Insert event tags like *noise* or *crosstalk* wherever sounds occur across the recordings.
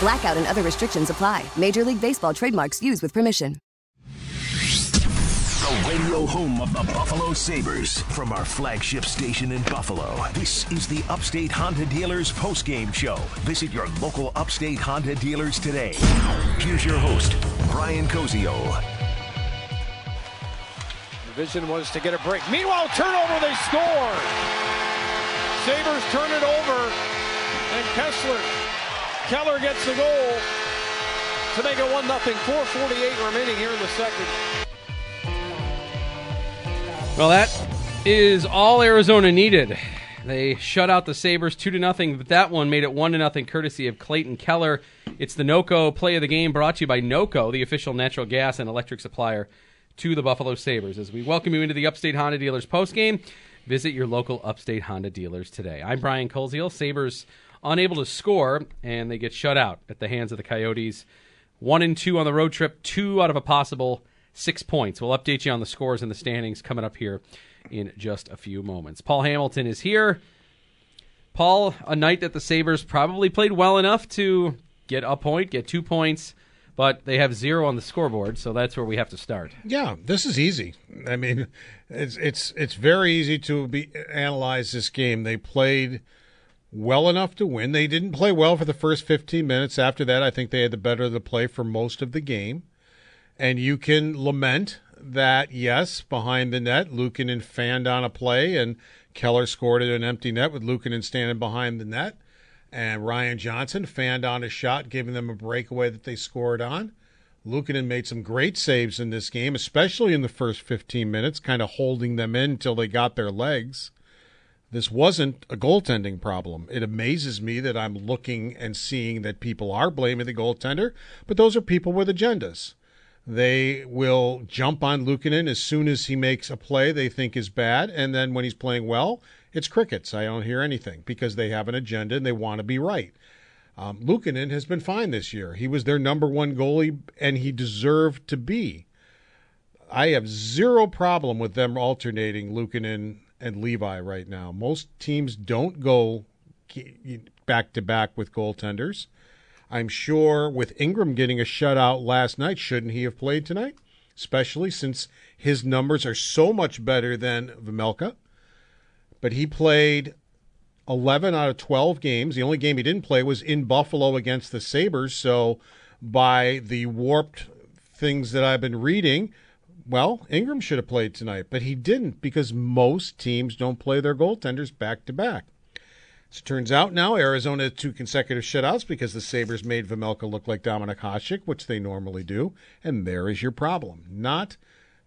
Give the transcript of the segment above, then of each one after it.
Blackout and other restrictions apply. Major League Baseball trademarks used with permission. The radio home of the Buffalo Sabres. From our flagship station in Buffalo, this is the Upstate Honda Dealers postgame show. Visit your local Upstate Honda dealers today. Here's your host, Brian Koziol. The vision was to get a break. Meanwhile, turnover, they score. Sabres turn it over, and Kessler, Keller gets the goal to make it 1 0. 4.48 remaining here in the second. Well, that is all Arizona needed. They shut out the Sabres 2 to nothing, but that one made it 1 to nothing courtesy of Clayton Keller. It's the NOCO play of the game brought to you by NOCO, the official natural gas and electric supplier to the Buffalo Sabres. As we welcome you into the Upstate Honda Dealers postgame, visit your local Upstate Honda dealers today. I'm Brian Koziol. Sabres unable to score, and they get shut out at the hands of the Coyotes. One and two on the road trip, two out of a possible six points. We'll update you on the scores and the standings coming up here in just a few moments. Paul Hamilton is here. Paul, a night that the Sabres probably played well enough to get a point, get two points, but they have zero on the scoreboard, so that's where we have to start. Yeah, this is easy. I mean, it's it's it's very easy to be analyze this game. They played well enough to win. They didn't play well for the first 15 minutes. After that, I think they had the better of the play for most of the game. And you can lament that, yes, behind the net, Luukkonen fanned on a play and Keller scored at an empty net with Luukkonen standing behind the net. And Ryan Johnson fanned on a shot, giving them a breakaway that they scored on. Luukkonen made some great saves in this game, especially in the first 15 minutes, kind of holding them in until they got their legs. This wasn't a goaltending problem. It amazes me that I'm looking and seeing that people are blaming the goaltender, but those are people with agendas. They will jump on Luukkonen as soon as he makes a play they think is bad, and then when he's playing well, it's crickets. I don't hear anything because they have an agenda and they want to be right. Um, Luukkonen has been fine this year. He was their number one goalie, and he deserved to be. I have zero problem with them alternating Luukkonen and Levi right now. Most teams don't go back to back with goaltenders. I'm sure with Ingram getting a shutout last night, shouldn't he have played tonight? Especially since his numbers are so much better than Vejmelka. But he played 11 out of 12 games. The only game he didn't play was in Buffalo against the Sabres. So, by the warped things that I've been reading, well, Ingram should have played tonight, but he didn't because most teams don't play their goaltenders back to back. As it turns out now, Arizona had two consecutive shutouts because the Sabres made Vejmelka look like Dominik Hasek, which they normally do, and there is your problem. Not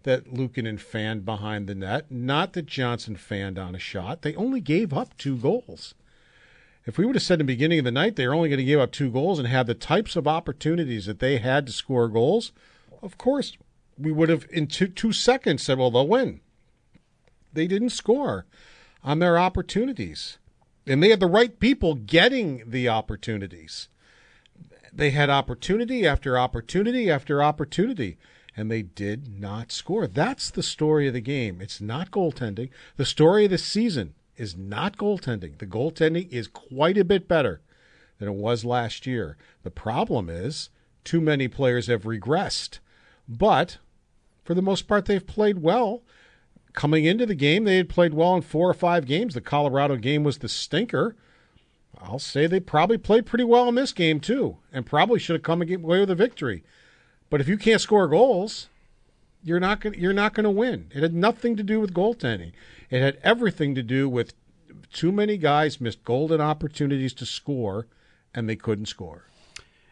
that Luukkonen fanned behind the net, not that Johnson fanned on a shot. They only gave up two goals. If we would have said in the beginning of the night they are only going to give up two goals and have the types of opportunities that they had to score goals, of course we would have in two, two seconds said, well, they'll win. They didn't score on their opportunities. And they had the right people getting the opportunities. They had opportunity after opportunity after opportunity, and they did not score. That's the story of the game. It's not goaltending. The story of the season is not goaltending. The goaltending is quite a bit better than it was last year. The problem is too many players have regressed. But for the most part, they've played well. Coming into the game, they had played well in four or five games. The Colorado game was the stinker. I'll say they probably played pretty well in this game, too, and probably should have come away with a victory. But if you can't score goals, you're not going you're not going to win. It had nothing to do with goaltending. It had everything to do with too many guys missed golden opportunities to score, and they couldn't score.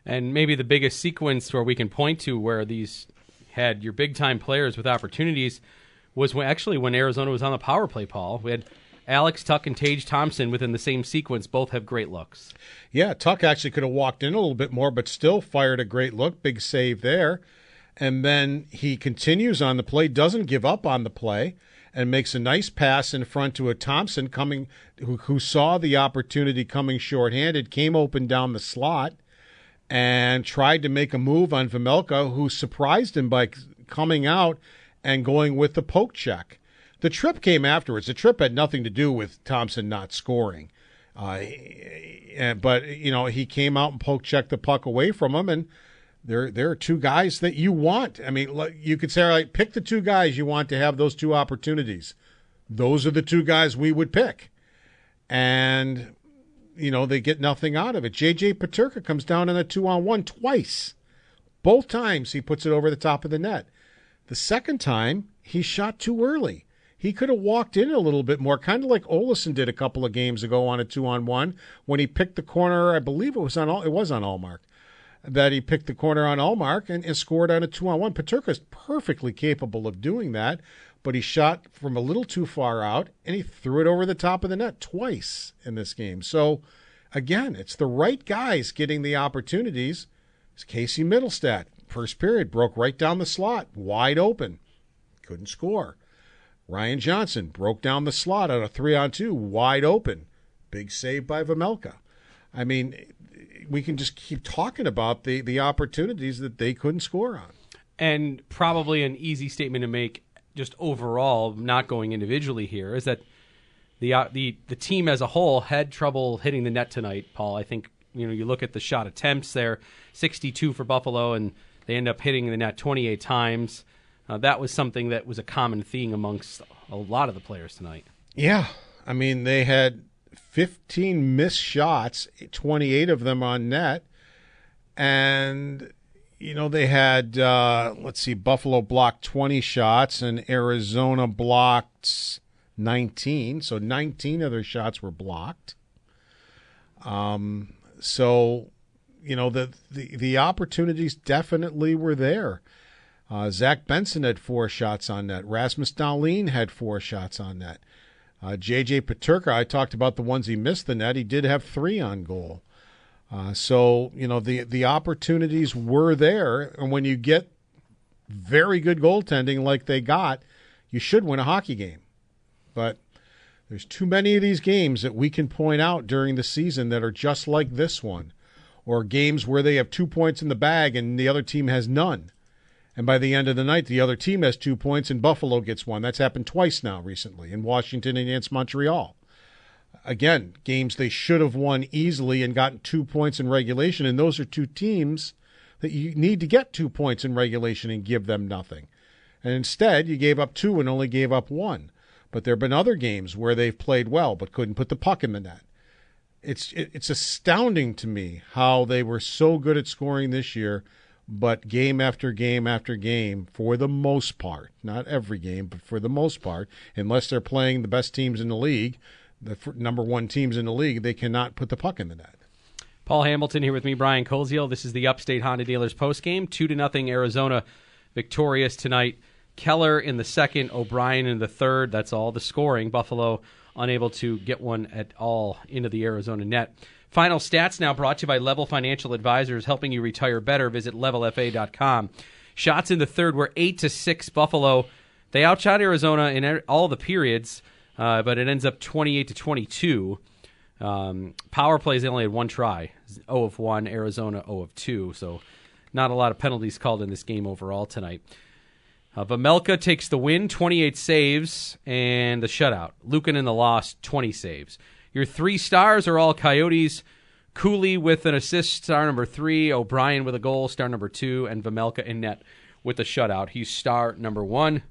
And maybe the biggest sequence where we can point to where these had your big time players with opportunities was when, actually when Arizona was on the power play. Paul, we had Alex Tuch and Tage Thompson within the same sequence. Both have great looks. Yeah, Tuch actually could have walked in a little bit more, but still fired a great look. Big save there. And then he continues on the play, doesn't give up on the play, and makes a nice pass in front to a Thompson coming who, who saw the opportunity coming shorthanded, came open down the slot, and tried to make a move on Vejmelka, who surprised him by coming out and going with the poke check. The trip came afterwards. The trip had nothing to do with Thompson not scoring. Uh, but you know he came out and poke checked the puck away from him, and there there are two guys that you want. I mean, you could say, all right, pick the two guys you want to have those two opportunities. Those are the two guys we would pick, and you know they get nothing out of it. JJ Peterka comes down in a two on one twice, both times he puts it over the top of the net. The second time he shot too early. He could have walked in a little bit more, kind of like Olofsson did a couple of games ago on a two on one when he picked the corner. I believe it was on all, it was on Ullmark that he picked the corner on Ullmark and, and scored on a two on one. Peterka is perfectly capable of doing that, but he shot from a little too far out and he threw it over the top of the net twice in this game. So again, it's the right guys getting the opportunities. It's Casey Mittelstadt. First period broke right down the slot, wide open, couldn't score. Ryan Johnson broke down the slot on a three on two, wide open. Big save by Vejmelka. I mean, we can just keep talking about the, the opportunities that they couldn't score on. And probably an easy statement to make, just overall, not going individually here, is that the uh, the the team as a whole had trouble hitting the net tonight. Paul, I think you know you look at the shot attempts there, 62 for Buffalo, and they end up hitting the net 28 times. Uh, that was something that was a common theme amongst a lot of the players tonight. Yeah. I mean, they had 15 missed shots, 28 of them on net. And, you know, they had, uh, let's see, Buffalo blocked 20 shots and Arizona blocked 19. So 19 of their shots were blocked. Um, so, you know, the, the, the opportunities definitely were there. Uh, Zach Benson had four shots on net. Rasmus Dahlin had four shots on net. Uh, J.J. Peterka, I talked about the ones he missed the net. He did have three on goal. Uh, so, you know, the, the opportunities were there. And when you get very good goaltending like they got, you should win a hockey game. But there's too many of these games that we can point out during the season that are just like this one, or games where they have two points in the bag and the other team has none. And by the end of the night, the other team has two points and Buffalo gets one. That's happened twice now recently in Washington against Montreal. Again, games they should have won easily and gotten two points in regulation. And those are two teams that you need to get two points in regulation and give them nothing. And instead, you gave up two and only gave up one. But there have been other games where they've played well but couldn't put the puck in the net. It's it's astounding to me how they were so good at scoring this year but game after game after game, for the most part, not every game, but for the most part, unless they're playing the best teams in the league, the number one teams in the league, they cannot put the puck in the net. Paul Hamilton here with me, Brian Koziol. This is the Upstate Honda Dealers post game. Two to nothing, Arizona victorious tonight. Keller in the second, O'Brien in the third. That's all the scoring. Buffalo unable to get one at all into the Arizona net. Final stats now brought to you by Level Financial Advisors, helping you retire better. Visit levelfa.com. Shots in the third were 8 to 6 Buffalo. They outshot Arizona in all the periods, uh, but it ends up 28 to 22. Um, power plays, they only had one try 0 of 1, Arizona 0 of 2. So not a lot of penalties called in this game overall tonight. Uh, Vejmelka takes the win, 28 saves, and the shutout. Lukin in the loss, 20 saves. Your three stars are all Coyotes. Cooley with an assist, star number three. O'Brien with a goal, star number two. And Vejmelka in net with a shutout. He's star number one.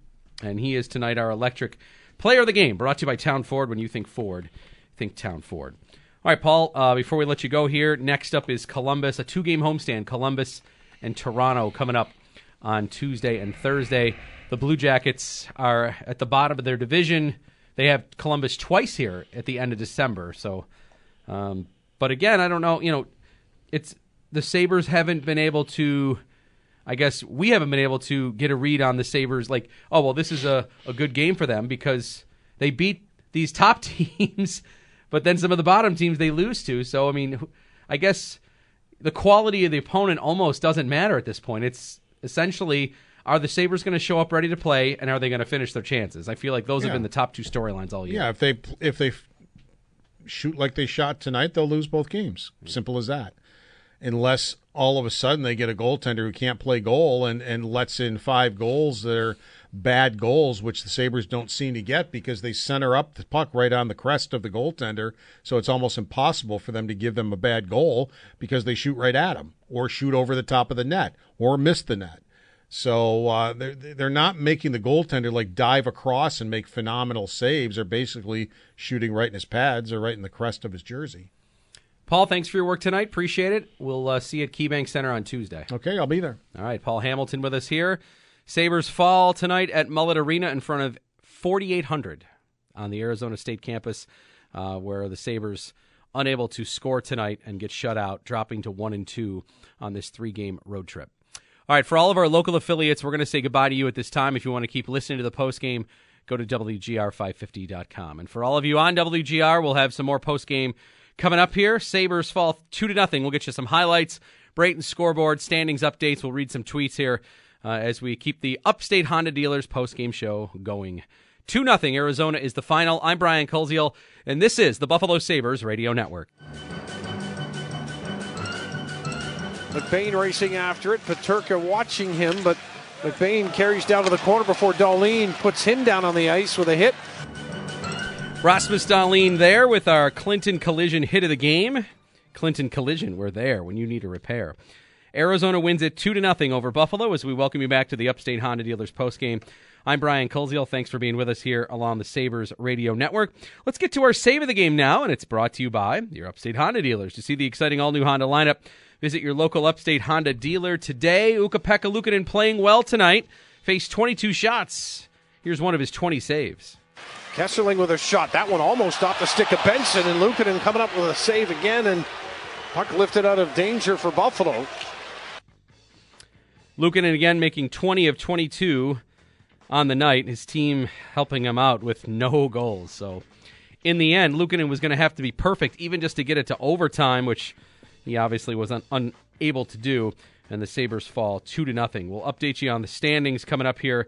And he is tonight our electric player of the game. Brought to you by Town Ford. When you think Ford, think Town Ford. All right, Paul, uh, before we let you go here, next up is Columbus, a two game homestand. Columbus and Toronto coming up on Tuesday and Thursday. The Blue Jackets are at the bottom of their division. They have Columbus twice here at the end of December. So, um, but again, I don't know. You know, it's the Sabres haven't been able to. I guess we haven't been able to get a read on the Sabres. Like, oh well, this is a, a good game for them because they beat these top *laughs* teams, but then some of the bottom teams they lose to. So I mean, I guess the quality of the opponent almost doesn't matter at this point. It's essentially are the Sabres going to show up ready to play, and are they going to finish their chances? I feel like those have been the top two storylines all year. Yeah, if they if they shoot like they shot tonight, they'll lose both games. Mm-hmm. Simple as that. Unless all of a sudden they get a goaltender who can't play goal and and lets in five goals that are bad goals, which the Sabres don't seem to get because they center up the puck right on the crest of the goaltender, so it's almost impossible for them to give them a bad goal because they shoot right at them or shoot over the top of the net or miss the net. So uh, they're they're not making the goaltender like dive across and make phenomenal saves. They're basically shooting right in his pads or right in the crest of his jersey. Paul, thanks for your work tonight. Appreciate it. We'll uh, see you at KeyBank Center on Tuesday. Okay, I'll be there. All right, Paul Hamilton with us here. Sabres fall tonight at Mullet Arena in front of 4,800 on the Arizona State campus, uh, where the Sabres unable to score tonight and get shut out, dropping to one and two on this three-game road trip. All right, for all of our local affiliates, we're going to say goodbye to you at this time. If you want to keep listening to the post game, go to WGR550.com. And for all of you on WGR, we'll have some more postgame coming up here. Sabres fall 2 to nothing. We'll get you some highlights, Brayton scoreboard, standings updates. We'll read some tweets here uh, as we keep the Upstate Honda Dealers postgame show going. 2 nothing. Arizona is the final. I'm Brian Koziol, and this is the Buffalo Sabres Radio Network. McBain racing after it. Peterka watching him, but McBain carries down to the corner before Dahlin puts him down on the ice with a hit. Rasmus Dahlin there with our Clinton Collision hit of the game. Clinton Collision, we're there when you need a repair. Arizona wins it 2 to nothing over Buffalo as we welcome you back to the Upstate Honda Dealers postgame. I'm Brian Koziol. Thanks for being with us here along the Sabres Radio Network. Let's get to our save of the game now, and it's brought to you by your Upstate Honda dealers. To see the exciting all new Honda lineup, visit your local Upstate Honda dealer today. Ukko-Pekka playing well tonight, faced 22 shots. Here's one of his 20 saves. Kesselring with a shot. That one almost off the stick of Benson, and Luukkonen coming up with a save again, and puck lifted out of danger for Buffalo. Luukkonen again making 20 of 22 on the night. His team helping him out with no goals. So in the end, Luukkonen was going to have to be perfect even just to get it to overtime, which he obviously was un- unable to do. And the Sabres fall 2 to nothing. We'll update you on the standings coming up here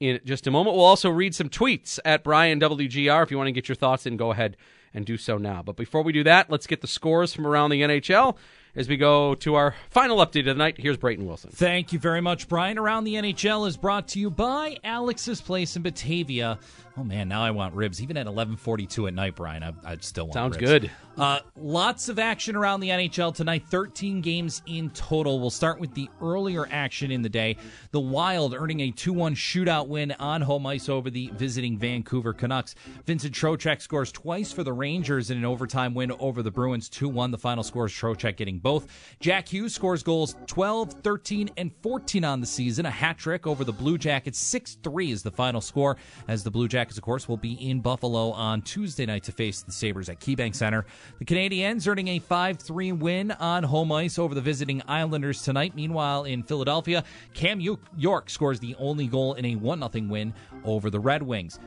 in just a moment. We'll also read some tweets at Brian WGR. If you want to get your thoughts in, go ahead and do so now. But before we do that, let's get the scores from around the NHL as we go to our final update of the night. Here's Brayton Wilson. Thank you very much, Brian. Around the NHL is brought to you by Alex's Place in Batavia. Oh man, now I want ribs. Even at 11:42 at night, Brian, I, I'd still want. Sounds ribs. good. Uh, lots of action around the NHL tonight. 13 games in total. We'll start with the earlier action in the day. The Wild earning a 2-1 shootout win on home ice over the visiting Vancouver Canucks. Vincent Trocheck scores twice for the Rangers in an overtime win over the Bruins. 2-1. The final scores Trocheck getting both. Jack Hughes scores goals 12, 13, and 14 on the season. A hat trick over the Blue Jackets. 6-3 is the final score as the Blue Jackets, of course, will be in Buffalo on Tuesday night to face the Sabres at KeyBank Center. The Canadiens earning a 5 3 win on home ice over the visiting Islanders tonight. Meanwhile, in Philadelphia, Cam York scores the only goal in a 1 0 win over the Red Wings.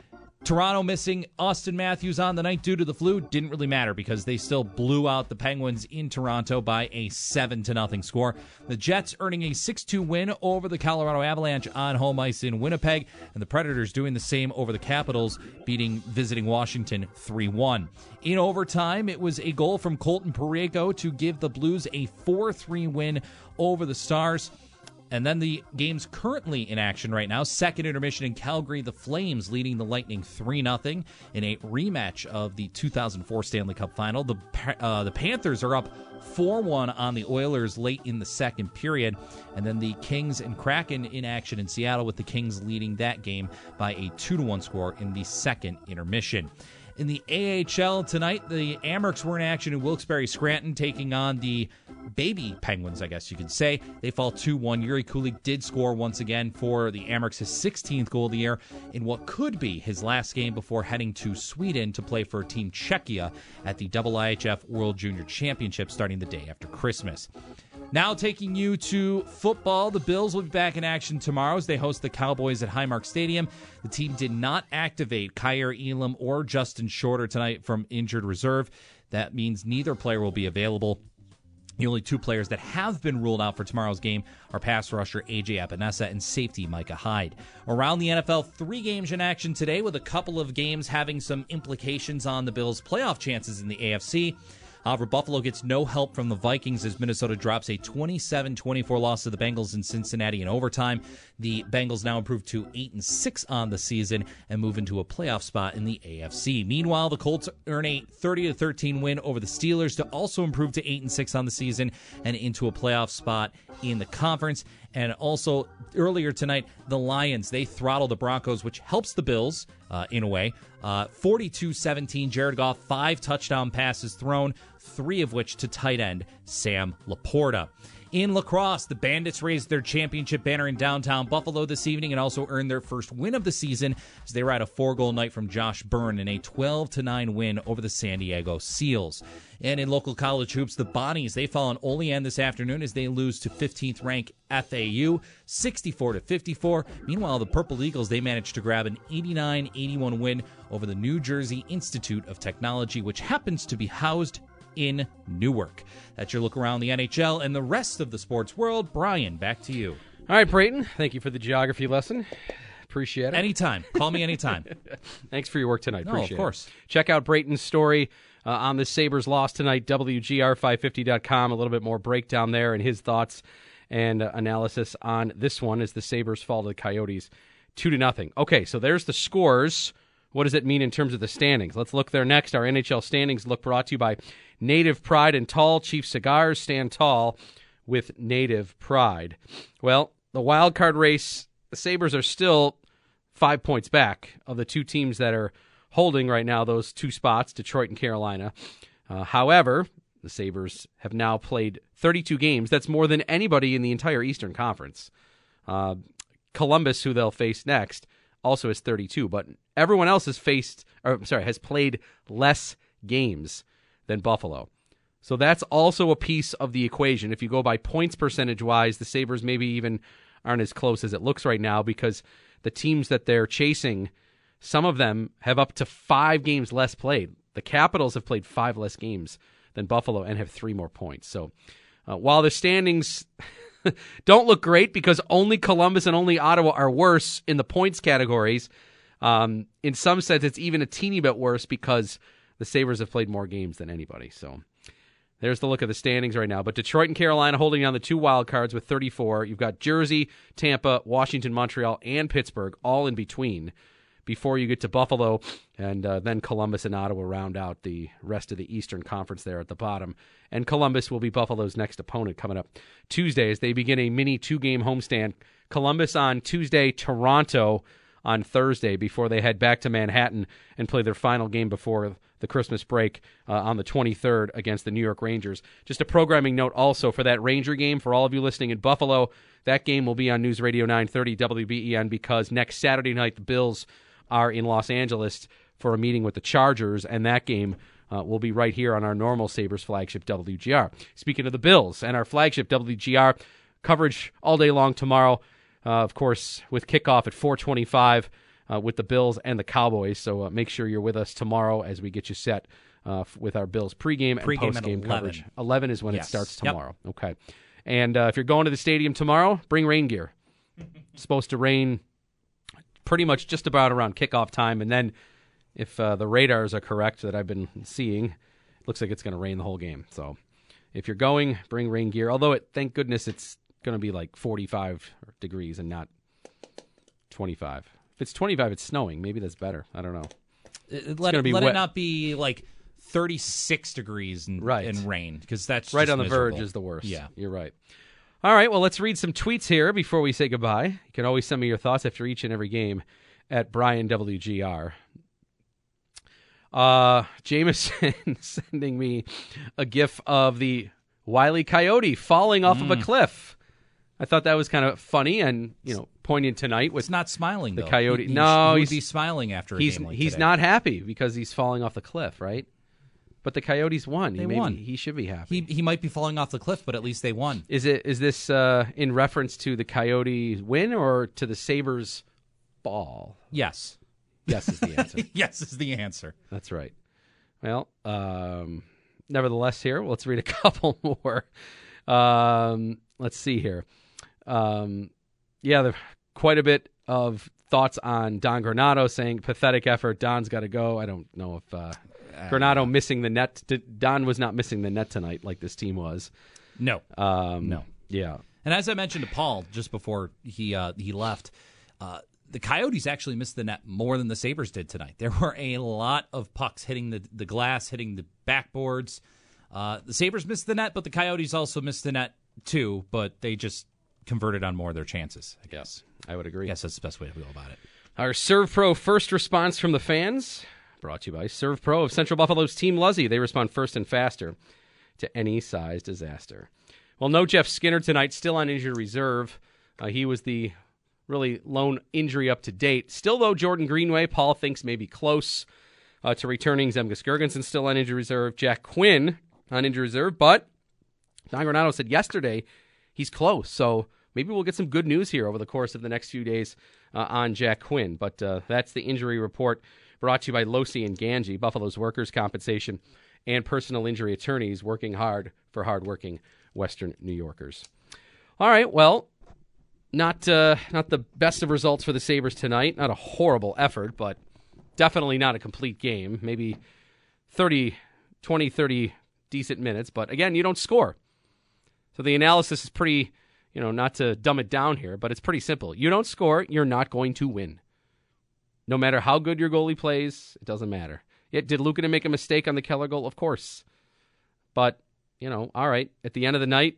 Toronto missing Auston Matthews on the night due to the flu didn't really matter because they still blew out the Penguins in Toronto by a 7 to nothing score. The Jets earning a 6-2 win over the Colorado Avalanche on home ice in Winnipeg and the Predators doing the same over the Capitals beating visiting Washington 3-1. In overtime, it was a goal from Colton Parayko to give the Blues a 4-3 win over the Stars. And then the games currently in action right now. Second intermission in Calgary, the Flames leading the Lightning 3 0 in a rematch of the 2004 Stanley Cup final. The, uh, the Panthers are up 4 1 on the Oilers late in the second period. And then the Kings and Kraken in action in Seattle, with the Kings leading that game by a 2 1 score in the second intermission. In the AHL tonight, the Amerks were in action in Wilkes-Barre Scranton taking on the baby Penguins, I guess you could say. They fall 2 1. Jiri Kulich did score once again for the Amerks, his 16th goal of the year in what could be his last game before heading to Sweden to play for Team Czechia at the IIHF World Junior Championship starting the day after Christmas. Now taking you to football. The Bills will be back in action tomorrow as they host the Cowboys at Highmark Stadium. The team did not activate Kaiir Elam or Justin Shorter tonight from injured reserve. That means neither player will be available. The only two players that have been ruled out for tomorrow's game are pass rusher AJ Epenesa and safety Micah Hyde. Around the NFL, three games in action today, with a couple of games having some implications on the Bills' playoff chances in the AFC. However, Buffalo gets no help from the Vikings as Minnesota drops a 27 24 loss to the Bengals in Cincinnati in overtime. The Bengals now improve to 8 and 6 on the season and move into a playoff spot in the AFC. Meanwhile, the Colts earn a 30 13 win over the Steelers to also improve to 8 and 6 on the season and into a playoff spot in the conference. And also earlier tonight, the Lions they throttle the Broncos, which helps the Bills uh, in a way. Uh, 42 17, Jared Goff, five touchdown passes thrown, three of which to tight end Sam Laporta. In lacrosse, the Bandits raised their championship banner in downtown Buffalo this evening and also earned their first win of the season as they ride a four-goal night from Josh Byrne in a 12 9 win over the San Diego Seals. And in local college hoops, the Bonnies they fall on Olean this afternoon as they lose to 15th ranked FAU 64 to 54. Meanwhile, the Purple Eagles they managed to grab an 89-81 win over the New Jersey Institute of Technology, which happens to be housed in Newark. That's your look around the NHL and the rest of the sports world. Brian, back to you. All right, Brayton. Thank you for the geography lesson. Appreciate it. Anytime. Call me anytime. *laughs* Thanks for your work tonight. No, Appreciate of course. it. Check out Brayton's story uh, on the Sabres loss tonight, WGR550.com. A little bit more breakdown there and his thoughts and uh, analysis on this one as the Sabres fall to the Coyotes 2 to nothing. Okay, so there's the scores. What does it mean in terms of the standings? Let's look there next. Our NHL standings look brought to you by Native Pride and Tall. Chief Cigars stand tall with Native Pride. Well, the wild card race, the Sabres are still five points back of the two teams that are holding right now those two spots, Detroit and Carolina. Uh, however, the Sabres have now played 32 games. That's more than anybody in the entire Eastern Conference. Uh, Columbus, who they'll face next, also has 32, but everyone else has faced, or I'm sorry, has played less games than Buffalo. So that's also a piece of the equation. If you go by points percentage wise, the Sabres maybe even aren't as close as it looks right now because the teams that they're chasing, some of them have up to five games less played. The Capitals have played five less games than Buffalo and have three more points. So uh, while the standings *laughs* don't look great because only Columbus and only Ottawa are worse in the points categories, um, in some sense, it's even a teeny bit worse because the Sabres have played more games than anybody. So there's the look of the standings right now. But Detroit and Carolina holding down the two wild cards with 34. You've got Jersey, Tampa, Washington, Montreal, and Pittsburgh all in between before you get to Buffalo, and uh, then Columbus and Ottawa round out the rest of the Eastern Conference there at the bottom. And Columbus will be Buffalo's next opponent coming up Tuesday as they begin a mini two game homestand. Columbus on Tuesday, Toronto on Thursday before they head back to Manhattan and play their final game before the Christmas break uh, on the 23rd against the New York Rangers. Just a programming note also for that Ranger game for all of you listening in Buffalo. That game will be on News Radio 930 WBEN because next Saturday night the Bills are in Los Angeles for a meeting with the Chargers, and that game uh, will be right here on our normal Sabres flagship WGR. Speaking of the Bills and our flagship WGR coverage all day long tomorrow, uh, of course, with kickoff at 425 uh, with the Bills and the Cowboys. So uh, make sure you're with us tomorrow as we get you set uh, f- with our Bills pregame, Pregame and postgame 11. coverage. 11 is when Yes. it starts Yep. tomorrow. Okay. And uh, if you're going to the stadium tomorrow, bring rain gear. *laughs* It's supposed to rain pretty much just about around kickoff time. And then if uh, the radars are correct that I've been seeing, it looks like it's going to rain the whole game. So if you're going, bring rain gear. Although, it, thank goodness it's going to be like 45 degrees and not 25. If it's 25, it's snowing. Maybe that's better. I don't know. Uh, let it, be let wet. it not be like 36 degrees and, Right. and rain because that's right on the verge is the worst. Yeah. You're right. All right, well, let's read some tweets here before we say goodbye. You can always send me your thoughts after each and every game at Brian WGR. Uh, Jameson *laughs* sending me a gif of the Wiley Coyote falling off of a cliff. I thought that was kind of funny and you know poignant tonight with It's not smiling. The though. Coyote- He- he No, he he's- be smiling after a he's game like he's today. not happy because he's falling off the cliff, right? But the Coyotes won. They he won. He should be happy. He he might be falling off the cliff, but at least they won. Is it is this uh, in reference to the Coyote win or to the Sabres ball? Yes. Yes is the answer. *laughs* yes is the answer. That's right. Well, um, nevertheless, here let's read a *laughs* couple more. Um, let's see here. Um, yeah, the, quite a bit of thoughts on Don Granato saying pathetic effort. Don's got to go. I don't know if uh, Granato missing the net. Don was not missing the net tonight like this team was. No. Um, No. Yeah. And as I mentioned to Paul just before he uh, he left, uh, the Coyotes actually missed the net more than the Sabres did tonight. There were a lot of pucks hitting the the glass, hitting the backboards. Uh, the Sabres missed the net, but the Coyotes also missed the net too. But they just converted on more of their chances. I guess. I would agree. Guess that's the best way to go about it. Our Serve Pro first response from the fans, brought to you by Serve Pro of Central Buffalo's Team Luzzy. They respond first and faster to any size disaster. Well, no Jeff Skinner tonight, still on injured reserve. Uh, he was the really lone injury up to date. Still, though, Jordan Greenway, Paul thinks may be close uh, to returning. Zemgus Girgensons still on injured reserve. Jack Quinn on injured reserve, but Don Granato said yesterday he's close. So maybe we'll get some good news here over the course of the next few days uh, on Jack Quinn. But uh, that's the injury report brought to you by Losi and Gangi, Buffalo's workers' compensation and personal injury attorneys working hard for hardworking Western New Yorkers. All right, well, not uh, not the best of results for the Sabres tonight. Not a horrible effort, but definitely not a complete game. Maybe 30, 20, 30 decent minutes. But again, you don't score. So the analysis is pretty, you know, not to dumb it down here, but it's pretty simple. You don't score, you're not going to win. No matter how good your goalie plays, it doesn't matter. Yet, did Luukkonen make a mistake on the Keller goal? Of course. But, you know, all right, at the end of the night,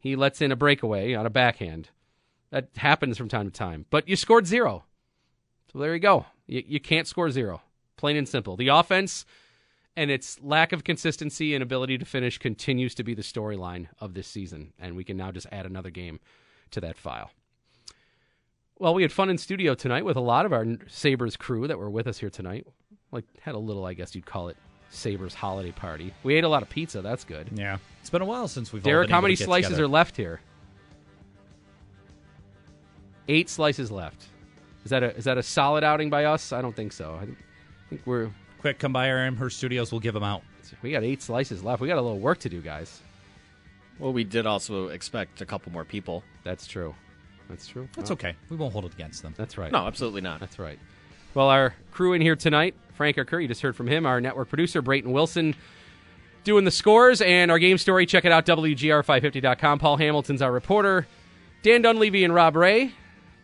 he lets in a breakaway on a backhand. That happens from time to time. But you scored zero. So there you go. You, you can't score zero. Plain and simple. The offense and its lack of consistency and ability to finish continues to be the storyline of this season. And we can now just add another game to that file. Well, we had fun in studio tonight with a lot of our Sabres crew that were with us here tonight. Like, had a little, I guess you'd call it, Sabres holiday party. We ate a lot of pizza. That's good. Yeah, it's been a while since we've. Derek, how many slices together. are left here? Eight slices left. Is that a is that a solid outing by us? I don't think so. I think we're Quick, come by our Her studios. We'll give them out. we got eight slices left. We got a little work to do, guys. Well, we did also expect a couple more people. That's true. That's true. That's okay. We won't hold it against them. That's right. No, absolutely not. That's right. Well, our crew in here tonight, Frank Arcur, you just heard from him, our network producer, Brayton Wilson, doing the scores and our game story. Check it out, WGR550.com. Paul Hamilton's our reporter. Dan Dunleavy and Rob Ray.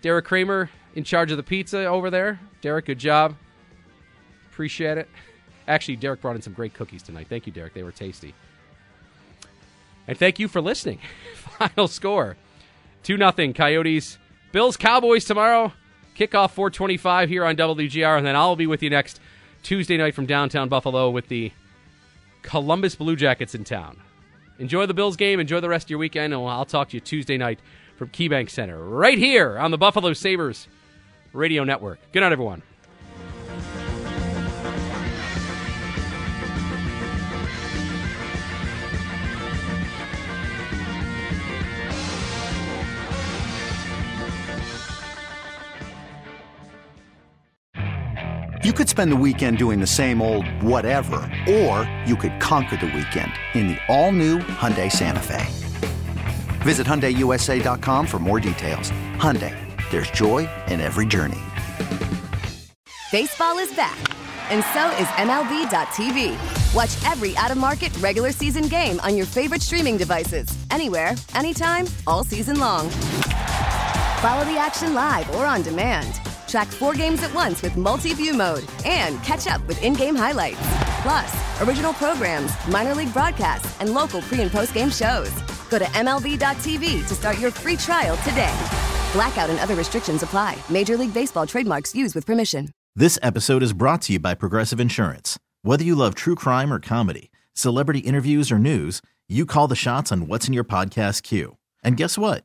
Derek Kramer in charge of the pizza over there. Derek, good job. Appreciate it. Actually, Derek brought in some great cookies tonight. Thank you, Derek. They were tasty. And thank you for listening. *laughs* Final score 2 0 Coyotes. Bills Cowboys tomorrow. Kickoff 425 here on WGR. And then I'll be with you next Tuesday night from downtown Buffalo with the Columbus Blue Jackets in town. Enjoy the Bills game. Enjoy the rest of your weekend. And I'll talk to you Tuesday night from KeyBank Center right here on the Buffalo Sabres Radio Network. Good night, everyone. You could spend the weekend doing the same old whatever, or you could conquer the weekend in the all-new Hyundai Santa Fe. Visit HyundaiUSA.com for more details. Hyundai, there's joy in every journey. Baseball is back, and so is MLB.tv. Watch every out of market regular season game on your favorite streaming devices, anywhere, anytime, all season long. Follow the action live or on demand. Track four games at once with multi view mode and catch up with in game highlights. Plus, original programs, minor league broadcasts, and local pre and post game shows. Go to MLB.tv to start your free trial today. Blackout and other restrictions apply. Major League Baseball trademarks used with permission. This episode is brought to you by Progressive Insurance. Whether you love true crime or comedy, celebrity interviews or news, you call the shots on what's in your podcast queue. And guess what?